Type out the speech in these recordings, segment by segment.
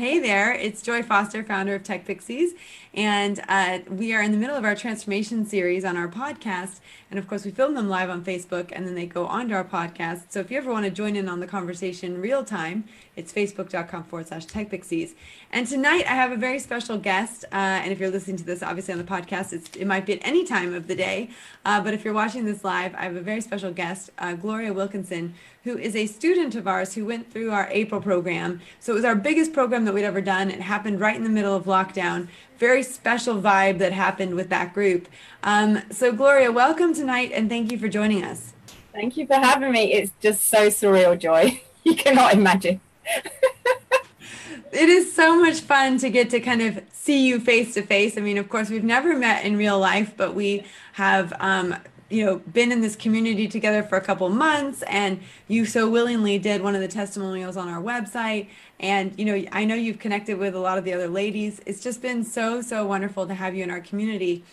hey there, it's Joy Foster, founder of Tech Pixies, and uh, we are in the middle of our transformation series on our podcast. And of course, we film them live on Facebook and then they go onto our podcast. So if you ever want to join in on the conversation real time, it's facebook.com forward slash Tech Pixies. And tonight I have a very special guest. Uh, and if you're listening to this, obviously on the podcast, it might be at any time of the day. Uh, but if you're watching this live, I have a very special guest, uh, Gloria Wilkinson, who is a student of ours who went through our April program. So it was our biggest program that we'd ever done. It happened right in the middle of lockdown. Very special vibe that happened with that group. Um, so, Gloria, welcome tonight and thank you for joining us. Thank you for having me. It's just so surreal, Joy. You cannot imagine. it is so much fun to get to kind of see you face to face. I mean, of course, we've never met in real life, but we have um, you know been in this community together for a couple months and you so willingly did one of the testimonials on our website. And you know i know you've connected with a lot of the other ladies. It's just been so so wonderful to have you in our community.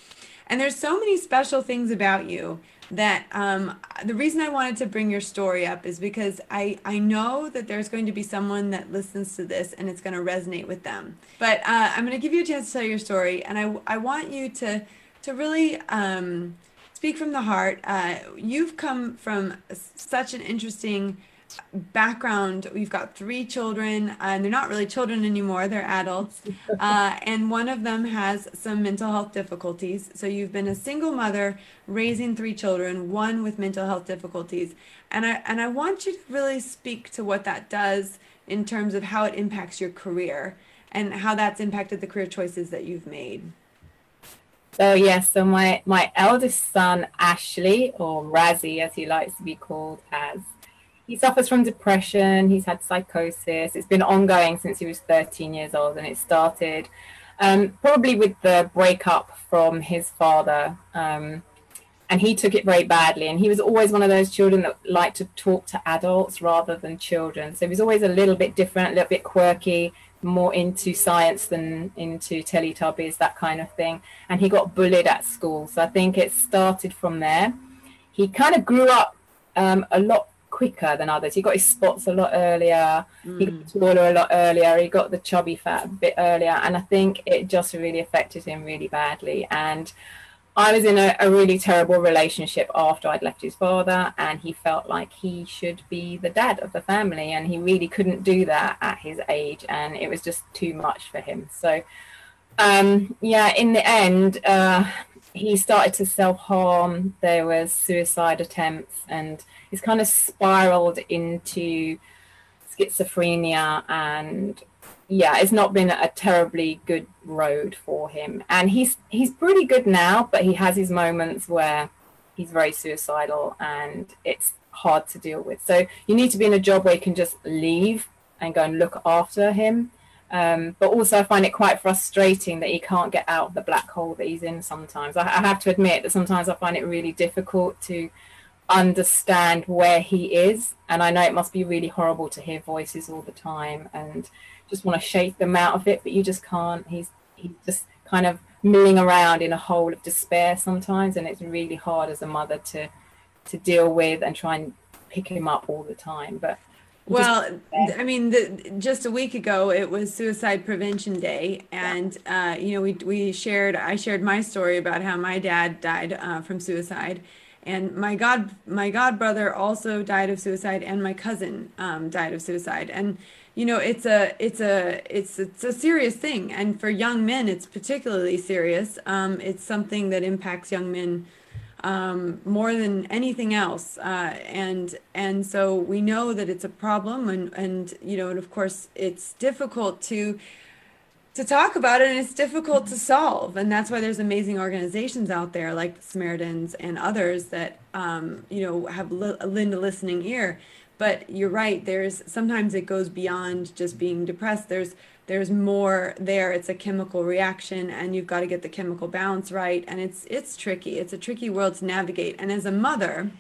And there's so many special things about you that um, the reason I wanted to bring your story up is because I, I know that there's going to be someone that listens to this and it's going to resonate with them. But uh, I'm going to give you a chance to tell your story, and I, I want you to to really um, speak from the heart. Uh, you've come from such an interesting background. We've got three children, and they're not really children anymore, they're adults. Uh, and one of them has some mental health difficulties. So you've been a single mother raising three children, one with mental health difficulties. And I, and I want you to really speak to what that does in terms of how it impacts your career and how that's impacted the career choices that you've made. So yes, so my my eldest son Ashley, or Razzie as he likes to be called, has he suffers from depression. He's had psychosis. It's been ongoing since he was 13 years old, and it started um, probably with the breakup from his father. Um, and he took it very badly. And he was always one of those children that liked to talk to adults rather than children. So he was always a little bit different, a little bit quirky more into science than into Teletubbies, that kind of thing. And he got bullied at school. So I think it started from there. He kind of grew up um, a lot quicker than others. He got his spots a lot earlier. Mm. He got mm. taller a lot earlier. He got the chubby fat a bit earlier. And I think it just really affected him really badly. And I was in a, a, really terrible relationship after I'd left his father, and he felt like he should be the dad of the family, and he really couldn't do that at his age, and it was just too much for him. So, um, yeah, in the end, uh, he started to self harm. There was suicide attempts, and he's kind of spiraled into schizophrenia and yeah, it's not been a terribly good road for him. And he's he's pretty good now, but he has his moments where he's very suicidal and it's hard to deal with. So you need to be in a job where you can just leave and go and look after him. Um, but also, I find it quite frustrating that he can't get out of the black hole that he's in sometimes. I, I have to admit that sometimes I find it really difficult to understand where he is. And I know it must be really horrible to hear voices all the time and just want to shake them out of it, but you just can't. He's he's just kind of milling around in a hole of despair sometimes, and it's really hard as a mother to to deal with and try and pick him up all the time. But well, I mean, the, just a week ago it was Suicide Prevention Day, and uh, you know we we shared I shared my story about how my dad died uh, from suicide, and my god my god brother also died of suicide, and my cousin um, died of suicide, and you know it's a it's a it's it's a serious thing. And for young men it's particularly serious. Um, it's something that impacts young men um, more than anything else. Uh, and and so we know that it's a problem. And and you know and of course it's difficult to to talk about it and it's difficult to solve. And that's why there's amazing organizations out there like samaritans and others that um, you know have li- lend a listening ear but you're right there's sometimes it goes beyond just being depressed. There's there's more there. It's a chemical reaction and you've got to get the chemical balance right and it's it's tricky. It's a tricky world to navigate. And as a mother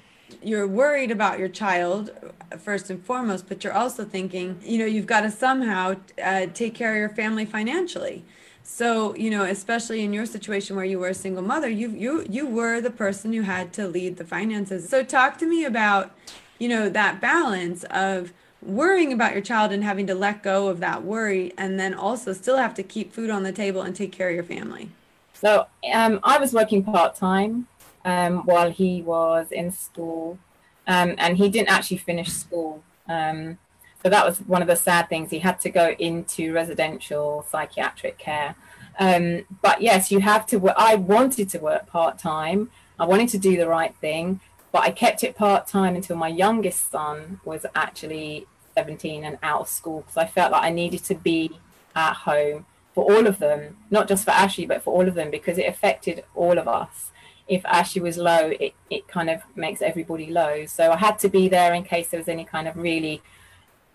you're worried about your child first and foremost but you're also thinking you know you've got to somehow uh, take care of your family financially. So you know especially in your situation where you were a single mother you you you were the person who had to lead the finances. So talk to me about you know that balance of worrying about your child and having to let go of that worry and then also still have to keep food on the table and take care of your family? So um, I was working part time um, while he was in school, um, and he didn't actually finish school. Um, so that was one of the sad things. He had to go into residential psychiatric care. Um, but yes, you have to. I wanted to work part time. I wanted to do the right thing, but I kept it part time until my youngest son was actually 17 and out of school because I felt like I needed to be at home for all of them, not just for Ashley, but for all of them because it affected all of us. If Ashley was low, it, it kind of makes everybody low. So I had to be there in case there was any kind of really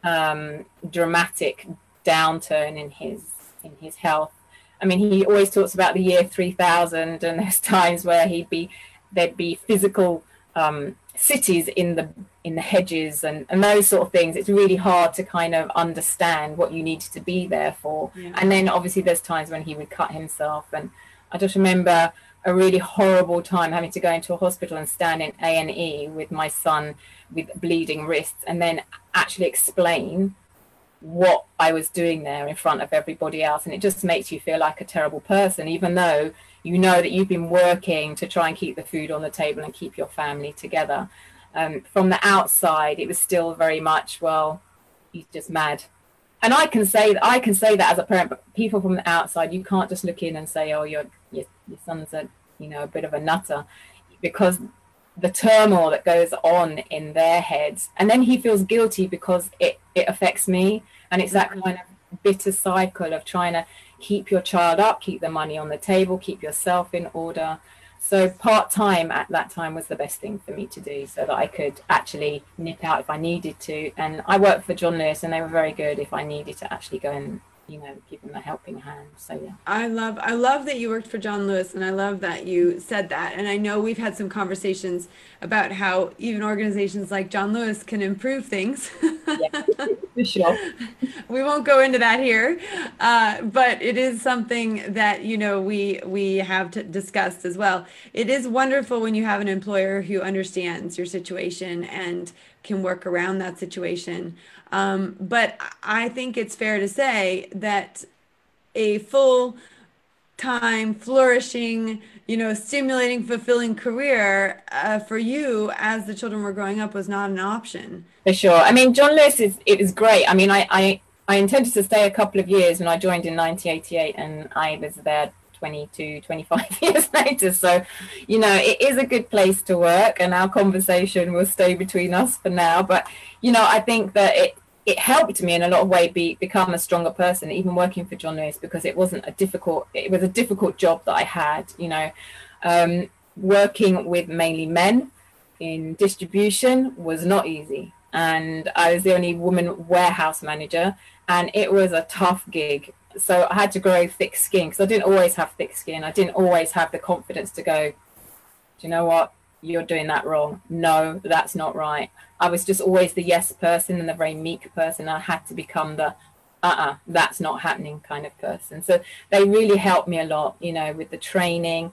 um, dramatic downturn in his in his health. I mean, he always talks about the year 3000, and there's times where he'd be there'd be physical um, cities in the in the hedges and, and those sort of things it's really hard to kind of understand what you needed to be there for yeah. and then obviously there's times when he would cut himself and i just remember a really horrible time having to go into a hospital and stand in a&e with my son with bleeding wrists and then actually explain what i was doing there in front of everybody else and it just makes you feel like a terrible person even though you know that you've been working to try and keep the food on the table and keep your family together. Um, from the outside, it was still very much, well, he's just mad. And I can say that I can say that as a parent, but people from the outside, you can't just look in and say, oh, your your, your son's a you know a bit of a nutter, because the turmoil that goes on in their heads, and then he feels guilty because it it affects me, and it's that mm-hmm. kind of bitter cycle of trying to keep your child up, keep the money on the table, keep yourself in order. So part time at that time was the best thing for me to do so that I could actually nip out if I needed to. And I worked for John Lewis and they were very good if I needed to actually go and you know give them a helping hand. So yeah. I love i love that you worked for john lewis and i love that you said that. And i know we've had some conversations about how even organizations like john lewis can improve things. Yeah, for sure. We won't go into that here uh, but it is something that you know we we have discussed as well. It is wonderful when you have an employer who understands your situation and can work around that situation um, but I think it's fair to say that a full time, flourishing, you know, stimulating, fulfilling career uh, for you as the children were growing up was not an option. For sure. I mean, John Lewis is it was great. I mean, I, I I intended to stay a couple of years when I joined in 1988, and I was there 22, 25 years later. So, you know, it is a good place to work, and our conversation will stay between us for now. But, you know, I think that it, it helped me in a lot of way be become a stronger person even working for john lewis because it wasn't a difficult it was a difficult job that i had you know um, working with mainly men in distribution was not easy and i was the only woman warehouse manager and it was a tough gig so i had to grow thick skin because i didn't always have thick skin i didn't always have the confidence to go do you know what you're doing that wrong no that's not right I was just always the yes person and the very meek person. I had to become the uh-uh, that's not happening kind of person. So they really helped me a lot, you know, with the training.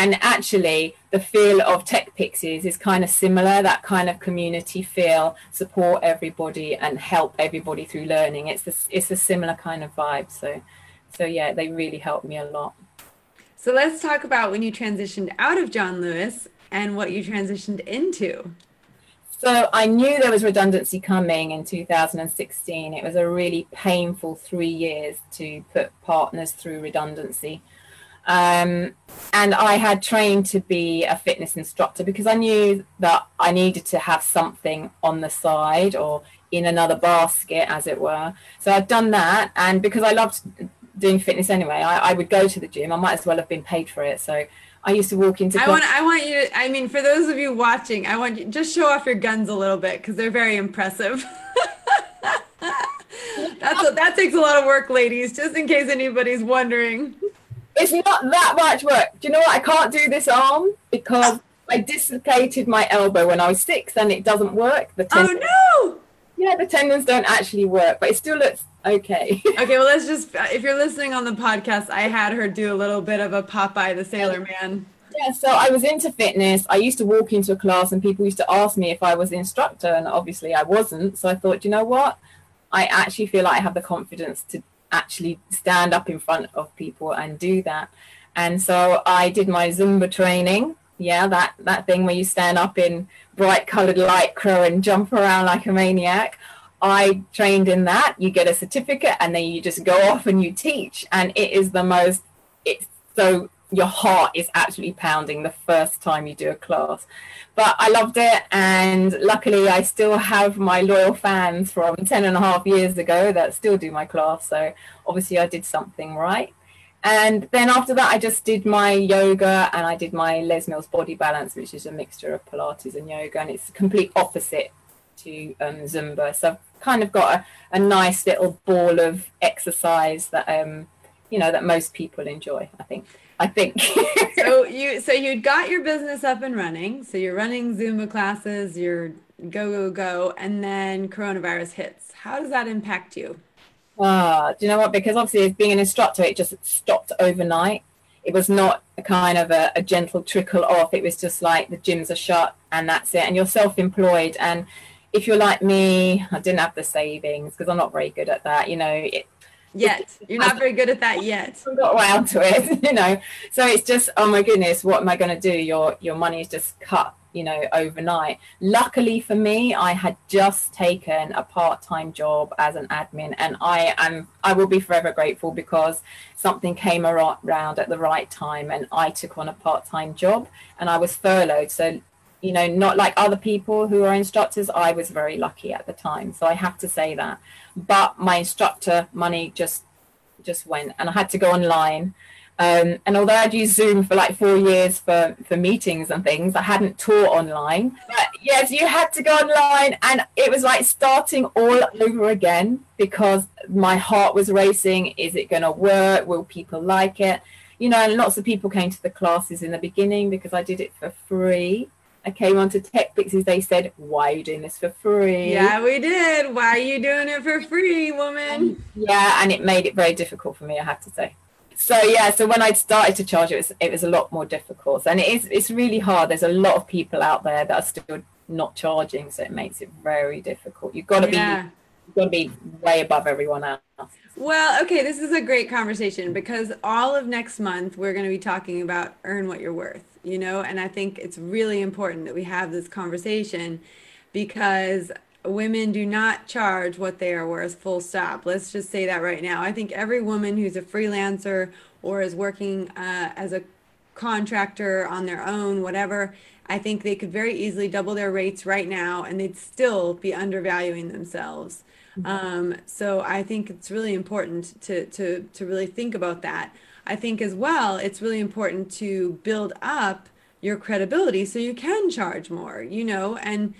And actually, the feel of Tech Pixies is kind of similar, that kind of community feel, support everybody and help everybody through learning. It's a, it's a similar kind of vibe. So, so yeah, they really helped me a lot. So let's talk about when you transitioned out of John Lewis and what you transitioned into. So I knew there was redundancy coming in 2016. It was a really painful three years to put partners through redundancy. Um, and I had trained to be a fitness instructor because I knew that I needed to have something on the side or in another basket, as it were. So I'd done that. And because I loved doing fitness anyway, I, I would go to the gym. I might as well have been paid for it. So I used to walk into. I want. I want you. To, I mean, for those of you watching, I want you just show off your guns a little bit because they're very impressive. That's a, that takes a lot of work, ladies. Just in case anybody's wondering. It's not that much work. Do you know what? I can't do this arm because I dislocated my elbow when I was six, and it doesn't work. The oh no! Yeah, the tendons don't actually work, but it still looks Okay. okay, well, let's just, uh, if you're listening on the podcast, I had her do a little bit of a Popeye the Sailor Man. Yeah, so I was into fitness. I used to walk into a class and people used to ask me if I was the instructor, and obviously I wasn't. So I thought, you know what? I actually feel like I have the confidence to actually stand up in front of people and do that. And so I did my Zumba training. Yeah, that, that thing where you stand up in bright colored lycra and jump around like a maniac. I trained in that. You get a certificate and then you just go off and you teach. And it is the most, it's so your heart is actually pounding the first time you do a class. But I loved it. And luckily, I still have my loyal fans from 10 and a half years ago that still do my class. So obviously, I did something right. And then after that, I just did my yoga and I did my Les Mills body balance, which is a mixture of Pilates and yoga. And it's a complete opposite to um, Zumba. So I've kind of got a, a nice little ball of exercise that, um, you know, that most people enjoy, I think. I think. so you so you'd got your business up and running. So you're running Zumba classes, you're go go go, and then coronavirus hits. How does that impact you? Ah, do you know what? Because obviously, as being an instructor, it just stopped overnight. It was not a kind of a, a gentle trickle off. It was just like the gyms are shut and that's it. And you're self-employed. And if you're like me, I didn't have the savings because I'm not very good at that. You know, it, yet. You're not very good at that yet. I got around to it, you know. So it's just, oh my goodness, what am I going to do? Your your money is just cut, you know, overnight. Luckily for me, I had just taken a part time job as an admin, and I am I will be forever grateful because something came around at the right time, and I took on a part time job, and I was furloughed. So you know, not like other people who are instructors. I was very lucky at the time, so I have to say that but my instructor money just just went and I had to go online. Um, and although I'd used Zoom for like four years for, for meetings and things, I hadn't taught online. But yes, you had to go online, and it was like starting all over again because my heart was racing. Is it going to work? Will people like it? You know, and lots of people came to the classes in the beginning because I did it for free. I came onto Tech Pixies, they said, Why are you doing this for free? Yeah, we did. Why are you doing it for free, woman? yeah, and it made it very difficult for me, I have to say. So yeah, so when I started to charge it was it was a lot more difficult. And it is it's really hard. There's a lot of people out there that are still not charging, so it makes it very difficult. You've got to yeah. be got to be way above everyone else. Well, okay, this is a great conversation because all of next month we're going to be talking about earn what you're worth you know, and I think it's really important that we have this conversation because women do not charge what they are worth, full stop. Let's just say that right now. I think every woman who's a freelancer or is working uh, as a contractor on their own, whatever, I think they could very easily double their rates right now and they'd still be undervaluing themselves. Mm-hmm. Um, so I think it's really important to, to, to really think about that. I think as well, it's really important to build up your credibility so you can charge more, you know, and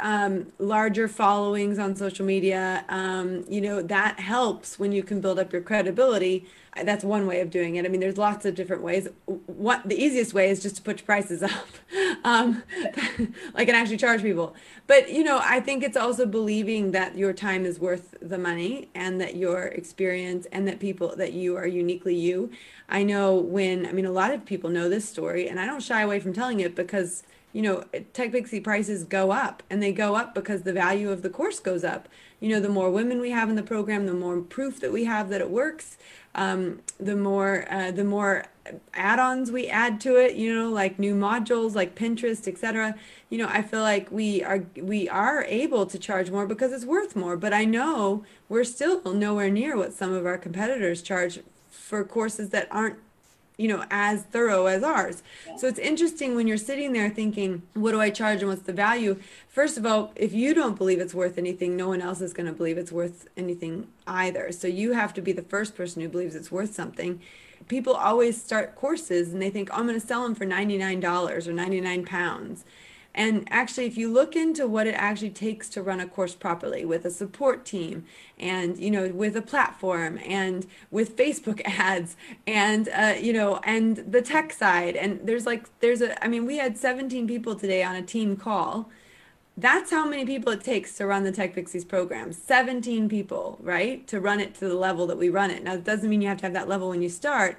um, larger followings on social media, um, you know, that helps when you can build up your credibility that's one way of doing it. I mean, there's lots of different ways. What the easiest way is just to put your prices up, um, like and actually charge people. But you know, I think it's also believing that your time is worth the money and that your experience and that people that you are uniquely you. I know when I mean a lot of people know this story, and I don't shy away from telling it because you know Tech Pixie prices go up, and they go up because the value of the course goes up. You know, the more women we have in the program, the more proof that we have that it works um, the more uh, the more add-ons we add to it you know like new modules like pinterest etc you know i feel like we are we are able to charge more because it's worth more but i know we're still nowhere near what some of our competitors charge for courses that aren't you know as thorough as ours. Yeah. so it's interesting when you're sitting there thinking what do i charge and what's the value? First of all if you don't believe it's worth anything no one else is going to believe it's worth anything either. So you have to be the first person who believes it's worth something. People always start courses and they think oh, i'm going to sell them for $99 or 99 pounds and actually, if you look into what it actually takes to run a course properly with a support team and, you know, with a platform and with Facebook ads and, uh, you know, and the tech side, and there's like, there's a, I mean, we had 17 people today on a team call. That's how many people it takes to run the Tech Pixies program. 17 people, right? To run it to the level that we run it. Now, it doesn't mean you have to have that level when you start,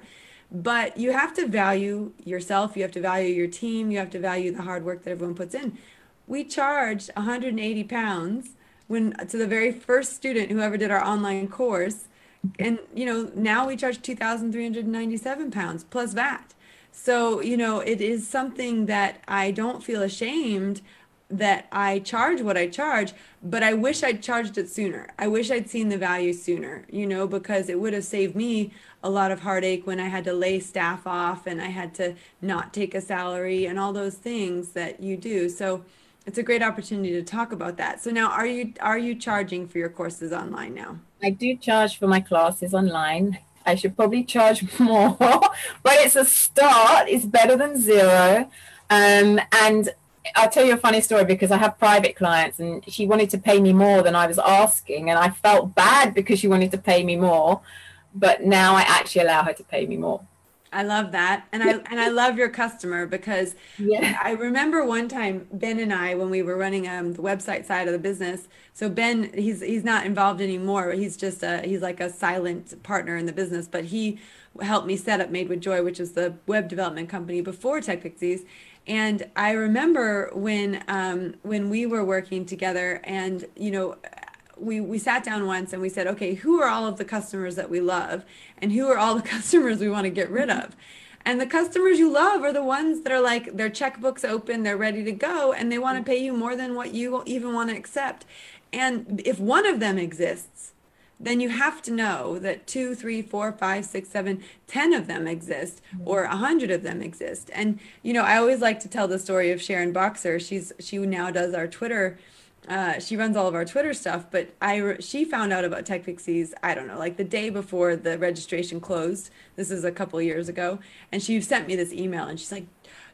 but you have to value yourself, you have to value your team, you have to value the hard work that everyone puts in. We charged 180 pounds when to the very first student who ever did our online course. And you know, now we charge 2,397 pounds plus VAT. So, you know, it is something that I don't feel ashamed that I charge what I charge, but I wish I'd charged it sooner. I wish I'd seen the value sooner, you know, because it would have saved me a lot of heartache when I had to lay staff off and I had to not take a salary and all those things that you do. So it's a great opportunity to talk about that. So now are you are you charging for your courses online now? I do charge for my classes online. I should probably charge more, but it's a start. It's better than zero. Um, and I'll tell you a funny story because I have private clients and she wanted to pay me more than I was asking. And I felt bad because she wanted to pay me more. But now I actually allow her to pay me more. I love that. And I and I love your customer because yeah. I remember one time Ben and I when we were running um, the website side of the business. So Ben he's he's not involved anymore. He's just a he's like a silent partner in the business, but he helped me set up Made with Joy, which is the web development company before Tech Pixies. And I remember when um, when we were working together, and you know, we we sat down once and we said, okay, who are all of the customers that we love, and who are all the customers we want to get rid of? And the customers you love are the ones that are like their checkbooks open, they're ready to go, and they want to pay you more than what you even want to accept. And if one of them exists, then you have to know that two, three, four, five, six, seven, ten of them exist, or a hundred of them exist. And you know, I always like to tell the story of Sharon Boxer. She's she now does our Twitter. Uh, she runs all of our Twitter stuff, but I she found out about Tech Pixies. I don't know, like the day before the registration closed. This is a couple years ago, and she sent me this email, and she's like,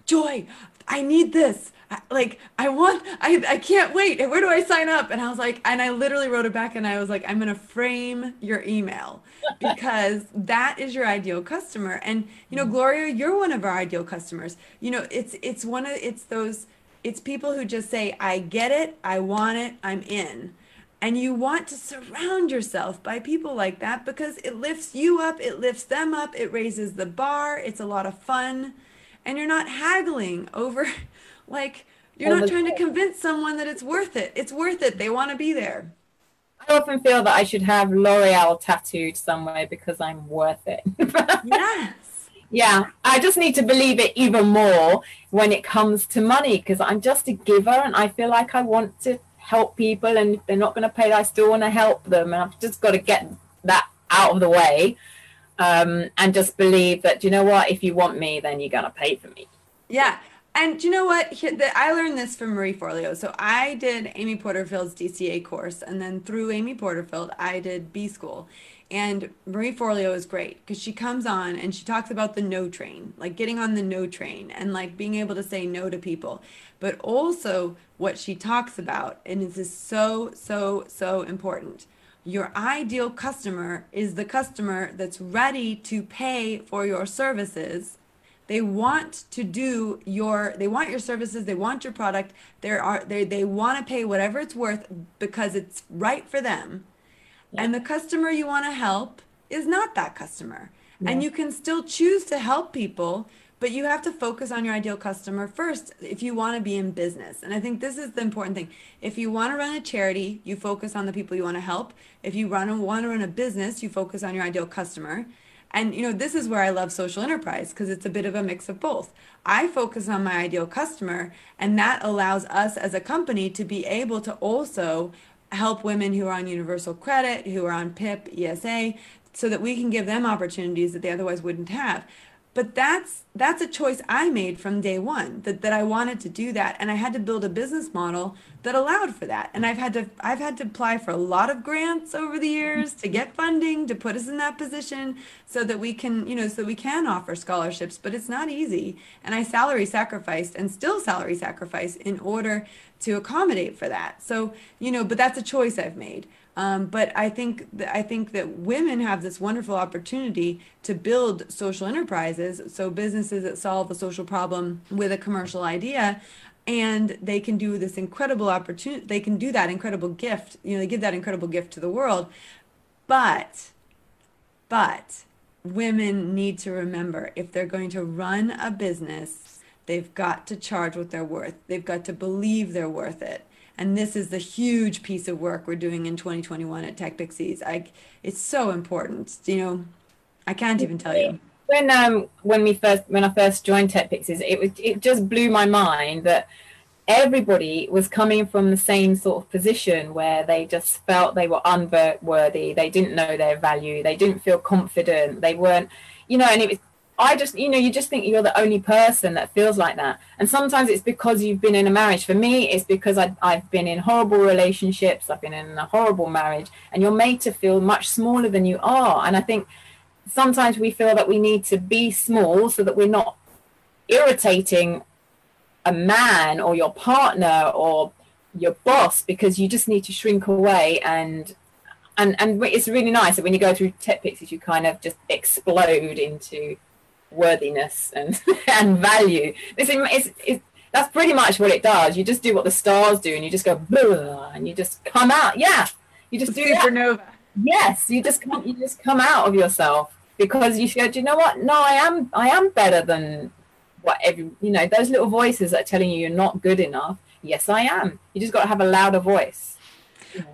"Joy, I need this like I want I I can't wait. Where do I sign up? And I was like, and I literally wrote it back and I was like, I'm gonna frame your email because that is your ideal customer. And you know, Gloria, you're one of our ideal customers. You know, it's it's one of it's those it's people who just say, I get it, I want it, I'm in. And you want to surround yourself by people like that because it lifts you up, it lifts them up, it raises the bar, it's a lot of fun. And you're not haggling over like you're not trying to convince someone that it's worth it. It's worth it. They want to be there. I often feel that I should have L'Oreal tattooed somewhere because I'm worth it. yes. Yeah, I just need to believe it even more when it comes to money because I'm just a giver and I feel like I want to help people and if they're not going to pay, I still want to help them. And I've just got to get that out of the way um, and just believe that, you know what, if you want me, then you're going to pay for me. Yeah. And you know what? I learned this from Marie Forleo. So I did Amy Porterfield's DCA course, and then through Amy Porterfield, I did B School. And Marie Forleo is great because she comes on and she talks about the no train, like getting on the no train and like being able to say no to people. But also, what she talks about, and this is so, so, so important. Your ideal customer is the customer that's ready to pay for your services they want to do your they want your services they want your product. There are they they want to pay whatever it's worth because it's right for them. Yeah. and the customer you want to help is not that customer. Yeah. and you can still choose to help people but you have to focus on your ideal customer first if you want to be in business. And i think this is the important thing. If you want to run a charity you focus on the people you want to help. If you run want to run a business you focus on your ideal customer and you know, this is where I love social enterprise because it's a bit of a mix of both. I focus on my ideal customer, and that allows us as a company to be able to also help women who are on universal credit, who are on PIP, ESA, so that we can give them opportunities that they otherwise wouldn't have but that's that's a choice i made from day one that, that i wanted to do that. And i had to build a business model that allowed for that. And i've had to i've had to apply for a lot of grants over the years to get funding to put us in that position so that we can you know so we can offer scholarships. But it's not easy. And i salary sacrificed and still salary sacrifice in order to accommodate for that. So you know but that's a choice i've made um, but I think th- I think that women have this wonderful opportunity to build social enterprises, so businesses that solve a social problem with a commercial idea, and they can do this incredible opportunity. They can do that incredible gift. You know, they give that incredible gift to the world, but but women need to remember if they're going to run a business, they've got to charge what they're worth. They've got to believe they're worth it. And this is the huge piece of work we're doing in 2021 at Tech Pixies. I, it's so important. You know, I can't even tell you. When um when we first when I first joined Tech Pixies, it was it just blew my mind that everybody was coming from the same sort of position where they just felt they were unworthy they didn't know their value they didn't feel confident they weren't you know and it was i just you know you just think you're the only person that feels like that. And sometimes it's because you've been in a marriage. For me it's because I, i've been in horrible relationships i've been in a horrible marriage and you're made to feel much smaller than you are. And i think sometimes we feel that we need to be small so that we're not irritating a man or your partner or your boss because you just need to shrink away and and and it's really nice that when you go through tech pixies you kind of just explode into worthiness and and value. It's, it's, it's, that's pretty much what it does. You just do what the stars do and you just go and you just come out. Yeah. You just do supernova. That. yes. You just come you just come out of yourself because you said, you know what? No i am i am better than what every you know those little voices that are telling you you're not good enough. Yes i am. You just got to have a louder voice.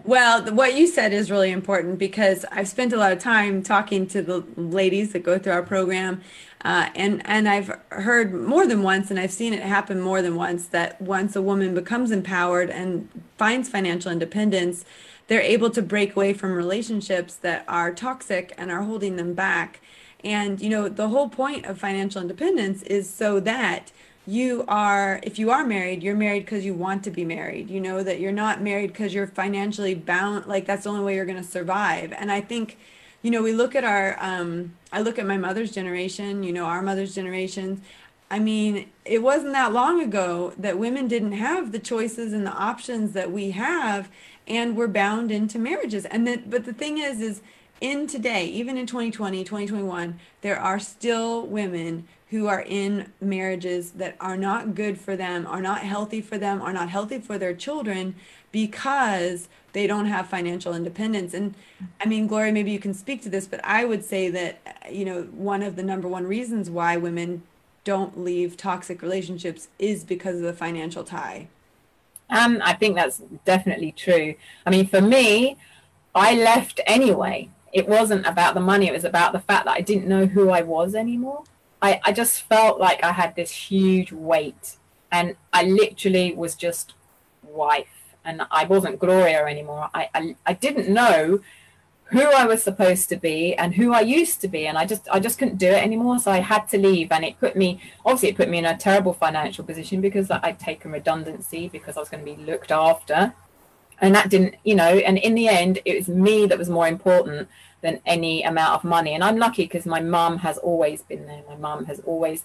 Well what you said is really important because i've spent a lot of time talking to the ladies that go through our program uh, and and i've heard more than once and i've seen it happen more than once that once a woman becomes empowered and finds financial independence they're able to break away from relationships that are toxic and are holding them back and, you know, the whole point of financial independence is so that you are, if you are married, you're married because you want to be married. You know, that you're not married because you're financially bound, like that's the only way you're going to survive. And I think, you know, we look at our, um, I look at my mother's generation, you know, our mother's generation. I mean, it wasn't that long ago that women didn't have the choices and the options that we have and were bound into marriages. And that, but the thing is, is, in today, even in 2020, 2021, there are still women who are in marriages that are not good for them, are not healthy for them, are not healthy for their children because they don't have financial independence. And I mean, Gloria, maybe you can speak to this, but I would say that, you know, one of the number one reasons why women don't leave toxic relationships is because of the financial tie. Um, I think that's definitely true. I mean, for me, I left anyway it wasn't about the money it was about the fact that i didn't know who i was anymore i, I just felt like i had this huge weight and i literally was just wife and i wasn't gloria anymore. I i, I didn't know who i was supposed to be and who i used to be and i just i just couldn't do it anymore so i had to leave. And it put me obviously it put me in a terrible financial position because i'd taken redundancy because i was going to be looked after. And that didn't you know and in the end it was me that was more important than any amount of money and i'm lucky because my mum has always been there my mum has always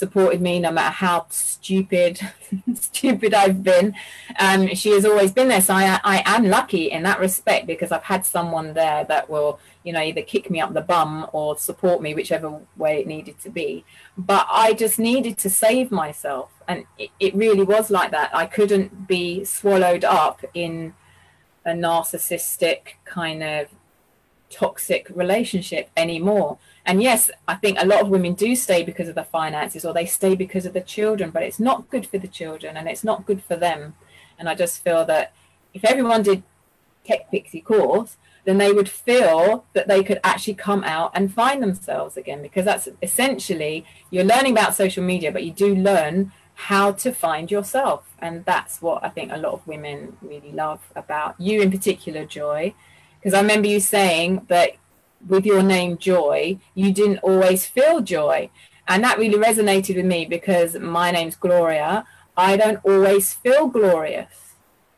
supported me no matter how stupid stupid I've been. Um, she has always been there. So I, I am lucky in that respect because I've had someone there that will, you know, either kick me up the bum or support me, whichever way it needed to be. But I just needed to save myself. And it, it really was like that. I couldn't be swallowed up in a narcissistic kind of toxic relationship anymore. And yes, I think a lot of women do stay because of the finances or they stay because of the children, but it's not good for the children and it's not good for them. And I just feel that if everyone did Tech Pixie course, then they would feel that they could actually come out and find themselves again because that's essentially you're learning about social media, but you do learn how to find yourself. And that's what I think a lot of women really love about you in particular, Joy, because I remember you saying that with your name Joy, you didn't always feel joy. And that really resonated with me because my name's Gloria. I don't always feel glorious.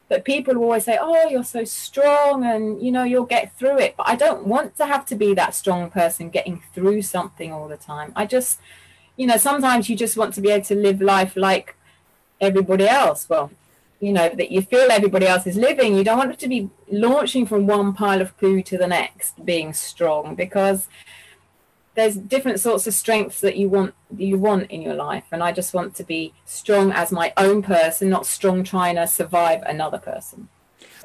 But people always say, Oh, you're so strong and you know, you'll get through it. But I don't want to have to be that strong person getting through something all the time. I just, you know, sometimes you just want to be able to live life like everybody else. Well, you know that you feel everybody else is living you don't want to be launching from one pile of poo to the next being strong because there's different sorts of strengths that you want you want in your life and i just want to be strong as my own person not strong trying to survive another person.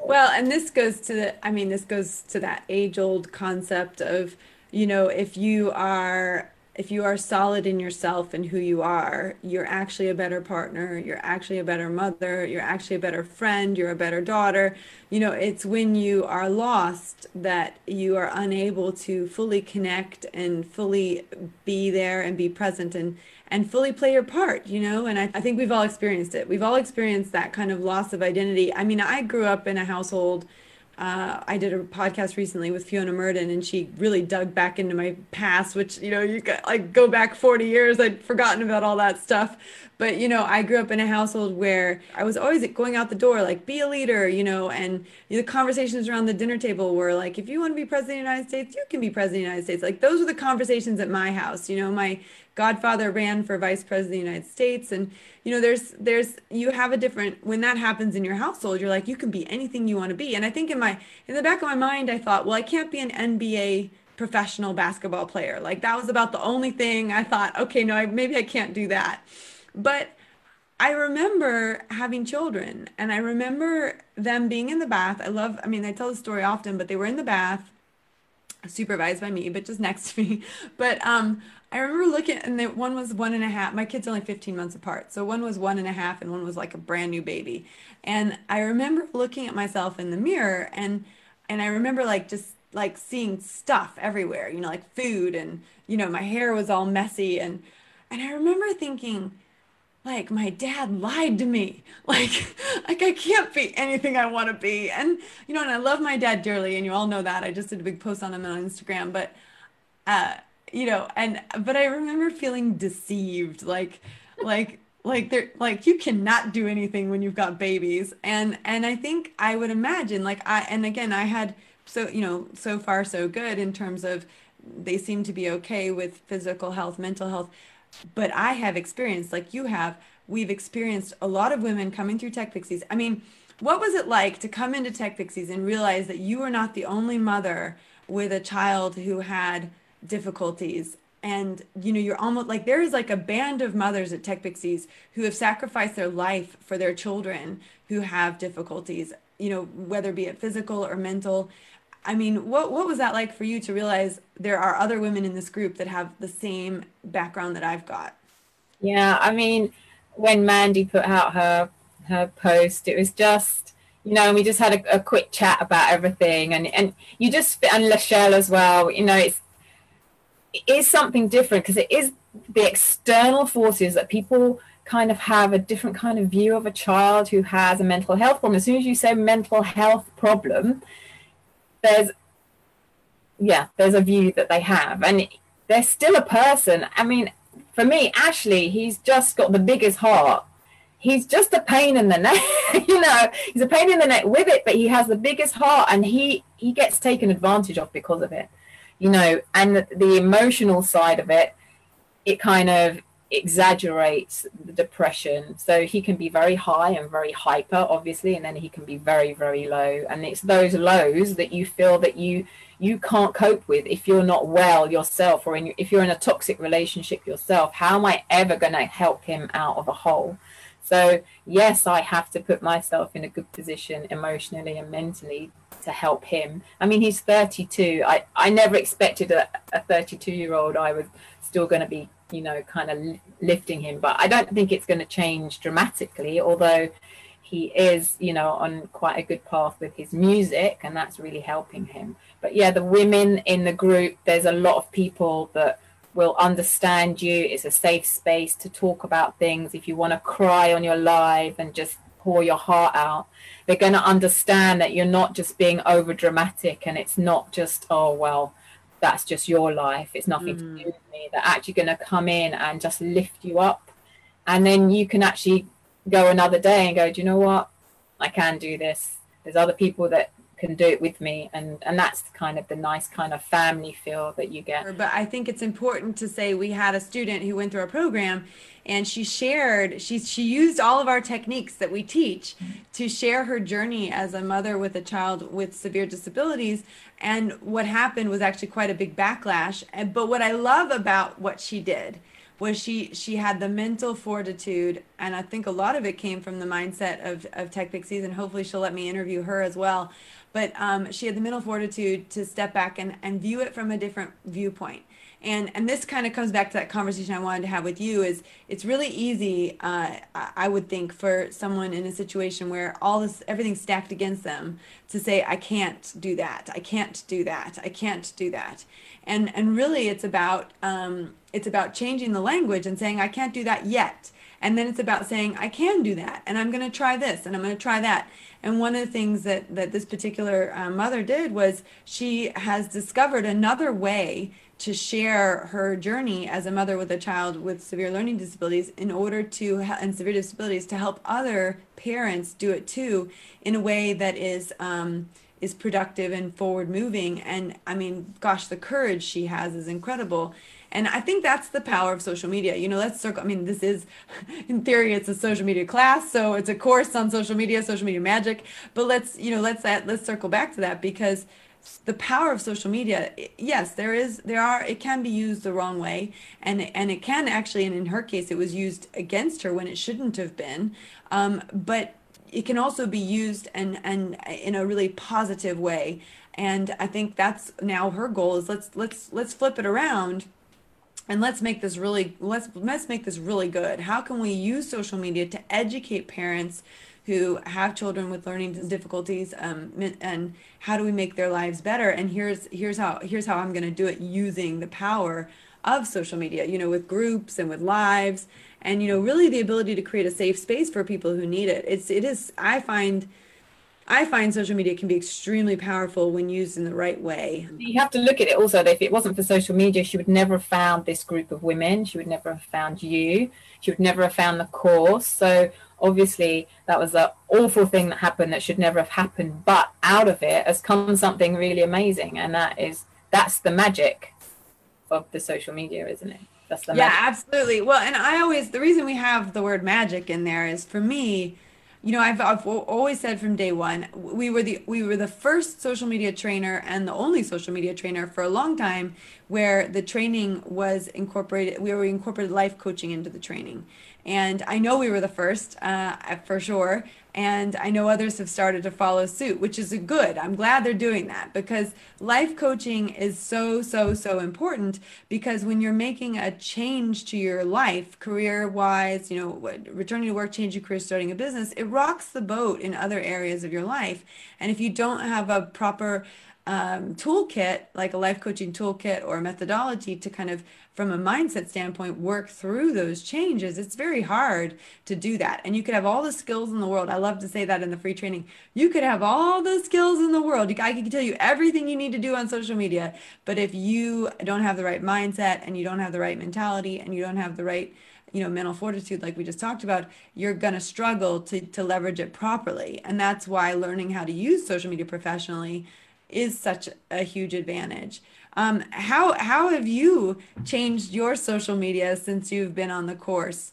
Well and this goes to the i mean this goes to that age old concept of you know, if you are if you are solid in yourself and who you are, you're actually a better partner, you're actually a better mother, you're actually a better friend, you're a better daughter. You know, it's when you are lost that you are unable to fully connect and fully be there and be present and and fully play your part, you know? And I, I think we've all experienced it. We've all experienced that kind of loss of identity. I mean, I grew up in a household uh, I did a podcast recently with Fiona Murden, and she really dug back into my past, which you know you got like go back 40 years. I'd forgotten about all that stuff, but you know I grew up in a household where I was always going out the door like be a leader, you know, and the conversations around the dinner table were like if you want to be president of the United States, you can be president of the United States. Like those were the conversations at my house. You know, my godfather ran for vice president of the United States, and you know there's there's you have a different when that happens in your household you're like you can be anything you want to be. And i think in my in the back of my mind i thought well i can't be an nba professional basketball player. Like that was about the only thing i thought okay no I, maybe i can't do that. But i remember having children and i remember them being in the bath. I love i mean i tell the story often but they were in the bath supervised by me but just next to me. But um I remember looking, and one was one and a half. My kids only 15 months apart. So one was one and a half, and one was like a brand new baby. And I remember looking at myself in the mirror, and and I remember like just like seeing stuff everywhere, you know, like food, and you know, my hair was all messy, and and I remember thinking, like my dad lied to me like like i can't be anything i want to be and you know and i love my dad dearly and you all know that i just did a big post on him on instagram but uh you know, and but I remember feeling deceived, like like like they're like you cannot do anything when you've got babies. And and I think I would imagine like I and again I had so you know so far so good in terms of they seem to be okay with physical health, mental health. But I have experienced, like you have, we've experienced a lot of women coming through Tech Pixies. I mean, what was it like to come into Tech Pixies and realize that you were not the only mother with a child who had difficulties. And you know you're almost like there is like a band of mothers at tech pixies who have sacrificed their life for their children who have difficulties you know whether be it physical or mental. I mean what what was that like for you to realize there are other women in this group that have the same background that i've got? Yeah i mean when mandy put out her her post it was just you know, and we just had a, a quick chat about everything, and and you just and Lachelle as well. You know, it's it is something different because it is the external forces that people kind of have a different kind of view of a child who has a mental health problem. As soon as you say mental health problem, there's yeah, there's a view that they have, and they're still a person. I mean, for me, Ashley, he's just got the biggest heart. He's just a pain in the neck, you know. He's a pain in the neck with it, but he has the biggest heart, and he he gets taken advantage of because of it you know, and the emotional side of it, it kind of exaggerates the depression. So he can be very high and very hyper, obviously, and then he can be very, very low. And it's those lows that you feel that you you can't cope with if you're not well yourself, or in, if you're in a toxic relationship yourself. How am I ever going to help him out of a hole? So yes, I have to put myself in a good position emotionally and mentally to help him. I mean, he's 32. I, I never expected a, a 32 year old I was still going to be, you know, kind of lifting him. But I don't think it's going to change dramatically, although he is, you know, on quite a good path with his music, and that's really helping him. But yeah, the women in the group, there's a lot of people that will understand you. It's a safe space to talk about things. If you want to cry on your live and just pour your heart out, they're going to understand that you're not just being over dramatic and it's not just, oh, well, that's just your life. It's nothing mm. to do with me. They're actually going to come in and just lift you up. And then you can actually go another day and go, do you know what? I can do this. There's other people that can do it with me and and that's kind of the nice kind of family feel that you get. But i think it's important to say we had a student who went through our program and she shared she she used all of our techniques that we teach to share her journey as a mother with a child with severe disabilities. And what happened was actually quite a big backlash. But what i love about what she did was she she had the mental fortitude and i think a lot of it came from the mindset of, of tech pixies and hopefully she'll let me interview her as well but um, she had the mental fortitude to step back and, and view it from a different viewpoint. And and this kind of comes back to that conversation i wanted to have with you is it's really easy uh, i would think for someone in a situation where all this everything's stacked against them to say i can't do that. I can't do that. I can't do that. And and really it's about um, it's about changing the language and saying i can't do that yet and then it's about saying i can do that and i'm going to try this and i'm going to try that. And one of the things that that this particular uh, mother did was she has discovered another way to share her journey as a mother with a child with severe learning disabilities in order to and severe disabilities to help other parents do it too in a way that is um, is productive and forward moving and i mean gosh the courage she has is incredible and i think that's the power of social media. You know let's circle i mean this is in theory it's a social media class so it's a course on social media social media magic. But let's you know let's let's circle back to that because the power of social media yes there is there are it can be used the wrong way. And and it can actually and in her case it was used against her when it shouldn't have been. Um, but it can also be used and and in a really positive way. And i think that's now her goal is let's let's let's flip it around and let's make this really let's let's make this really good. How can we use social media to educate parents who have children with learning difficulties um, and how do we make their lives better? And here's here's how here's how i'm going to do it using the power of social media you know with groups and with lives and you know really the ability to create a safe space for people who need it. It's it is i find I find social media can be extremely powerful when used in the right way. You have to look at it also that if it wasn't for social media, she would never have found this group of women. She would never have found you. She would never have found the course. So obviously that was an awful thing that happened that should never have happened. But out of it has come something really amazing. And that is that's the magic of the social media, isn't it? That's the yeah, magic. absolutely. Well, and I always the reason we have the word magic in there is for me you know I've, I've always said from day one we were the we were the first social media trainer and the only social media trainer for a long time where the training was incorporated we were incorporated life coaching into the training. And i know we were the first uh, for sure and I know others have started to follow suit, which is good. I'm glad they're doing that because life coaching is so, so, so important because when you're making a change to your life, career wise, you know, returning to work, changing career, starting a business, it rocks the boat in other areas of your life. And if you don't have a proper um, toolkit, like a life coaching toolkit or a methodology to kind of, from a mindset standpoint, work through those changes, it's very hard to do that. And you could have all the skills in the world. I love to say that in the free training. You could have all the skills in the world. I can tell you everything you need to do on social media. But if you don't have the right mindset and you don't have the right mentality and you don't have the right you know mental fortitude like we just talked about you're going to struggle to to leverage it properly and that's why learning how to use social media professionally is such a huge advantage. Um, how how have you changed your social media since you've been on the course?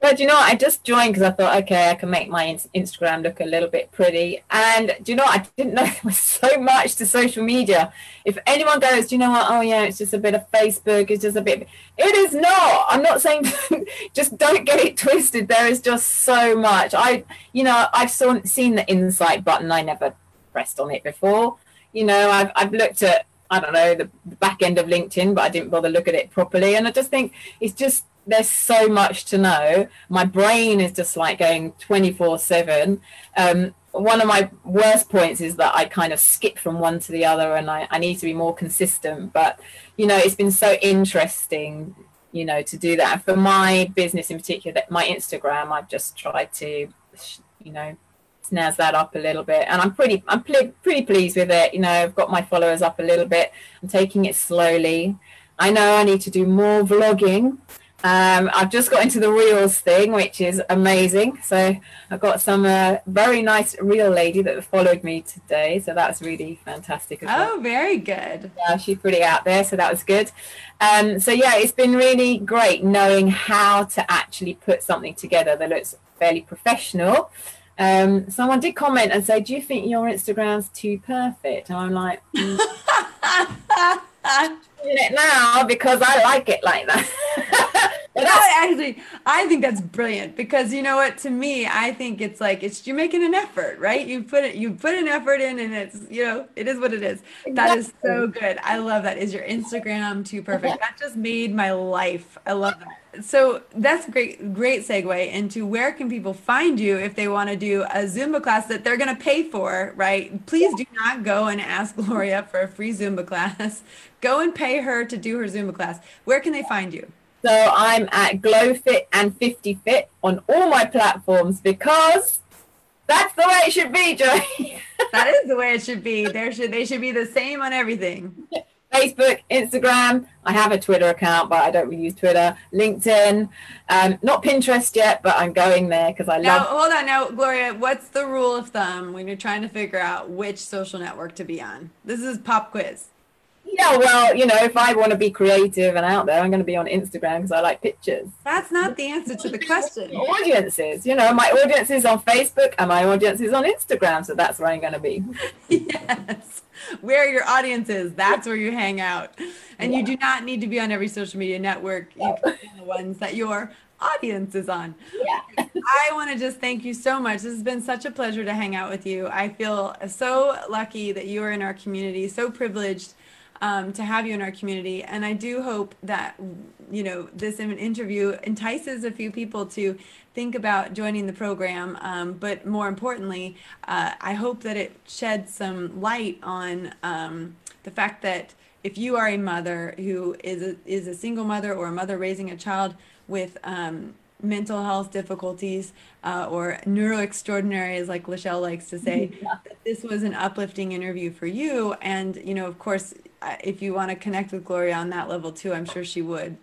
But you know, I just joined because I thought, okay, I can make my Instagram look a little bit pretty. And do you know, I didn't know there was so much to social media. If anyone goes, do you know what? Oh yeah, it's just a bit of Facebook. It's just a bit. It is not. I'm not saying just don't get it twisted. There is just so much. I, you know, I've saw, seen the insight button. I never pressed on it before you know, I've, I've looked at, I don't know, the back end of LinkedIn, but I didn't bother look at it properly. And I just think it's just, there's so much to know. My brain is just like going 24 7. Um, one of my worst points is that I kind of skip from one to the other and I, I need to be more consistent. But, you know, it's been so interesting, you know, to do that. For my business in particular, my Instagram, I've just tried to, you know, snazz that up a little bit and i'm pretty i'm pl- pretty pleased with it you know i've got my followers up a little bit i'm taking it slowly i know i need to do more vlogging um, I've just got into the reels thing, which is amazing. So I've got some uh, very nice reel lady that followed me today. So that's really fantastic. oh, very good. Yeah, she's pretty out there. So that was good. Um, so yeah, it's been really great knowing how to actually put something together that looks fairly professional um, someone did comment and say, "Do you think your Instagram's too perfect?" And I'm like, mm. it now because I like it like that. actually, I think that's brilliant because you know what? To me, I think it's like it's you're making an effort, right? You put it, you put an effort in, and it's you know, it is what it is. Exactly. That is so good. I love that. Is your Instagram too perfect? that just made my life. I love that. So that's great, great segue into where can people find you if they want to do a Zumba class that they're going to pay for, right? Please do not go and ask Gloria for a free Zumba class. Go and pay her to do her Zumba class. Where can they find you? So I'm at GlowFit and 50 Fit on all my platforms because that's the way it should be, Joy. that is the way it should be. There should they should be the same on everything. Facebook, Instagram. I have a Twitter account, but I don't really use Twitter. LinkedIn, um, not Pinterest yet, but I'm going there because I love now, love. Hold on, now, Gloria. What's the rule of thumb when you're trying to figure out which social network to be on? This is pop quiz. Yeah, well, you know, if I want to be creative and out there, I'm going to be on Instagram because I like pictures. That's not the answer to the question. audiences, you know, my audience is on Facebook and my audience is on Instagram, so that's where I'm going to be. yes, where your audience is, that's where you hang out, and yeah. you do not need to be on every social media network. You can be the ones that your audience is on. Yeah. I want to just thank you so much. This has been such a pleasure to hang out with you. I feel so lucky that you are in our community, so privileged um, to have you in our community. And I do hope that, you know, this interview entices a few people to think about joining the program. Um, but more importantly, uh, I hope that it sheds some light on um, the fact that if you are a mother who is a, is a single mother or a mother raising a child with um, mental health difficulties uh, or neuro extraordinaries, like Lachelle likes to say, yeah. this was an uplifting interview for you. And, you know, of course, if you want to connect with Gloria on that level too, I'm sure she would.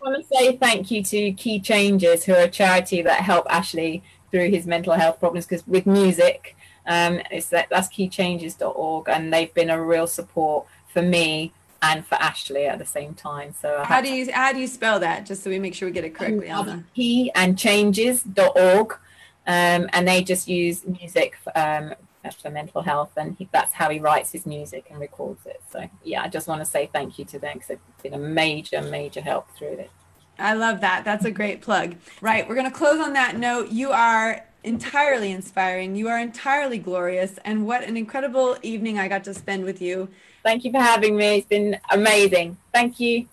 I want to say thank you to Key Changes, who are a charity that help Ashley through his mental health problems. Because with music, um, it's that that's keychanges.org, and they've been a real support for me and for Ashley at the same time. So how do you how do you spell that? Just so we make sure we get it correctly on key and changes.org, um, and they just use music um, for mental health, and he, that's how he writes his music and records it. So yeah, I just want to say thank you to them because they've been a major, major help through it. I love that. That's a great plug. Right, we're going to close on that note. You are entirely inspiring. You are entirely glorious, and what an incredible evening I got to spend with you. Thank you for having me. It's been amazing. Thank you.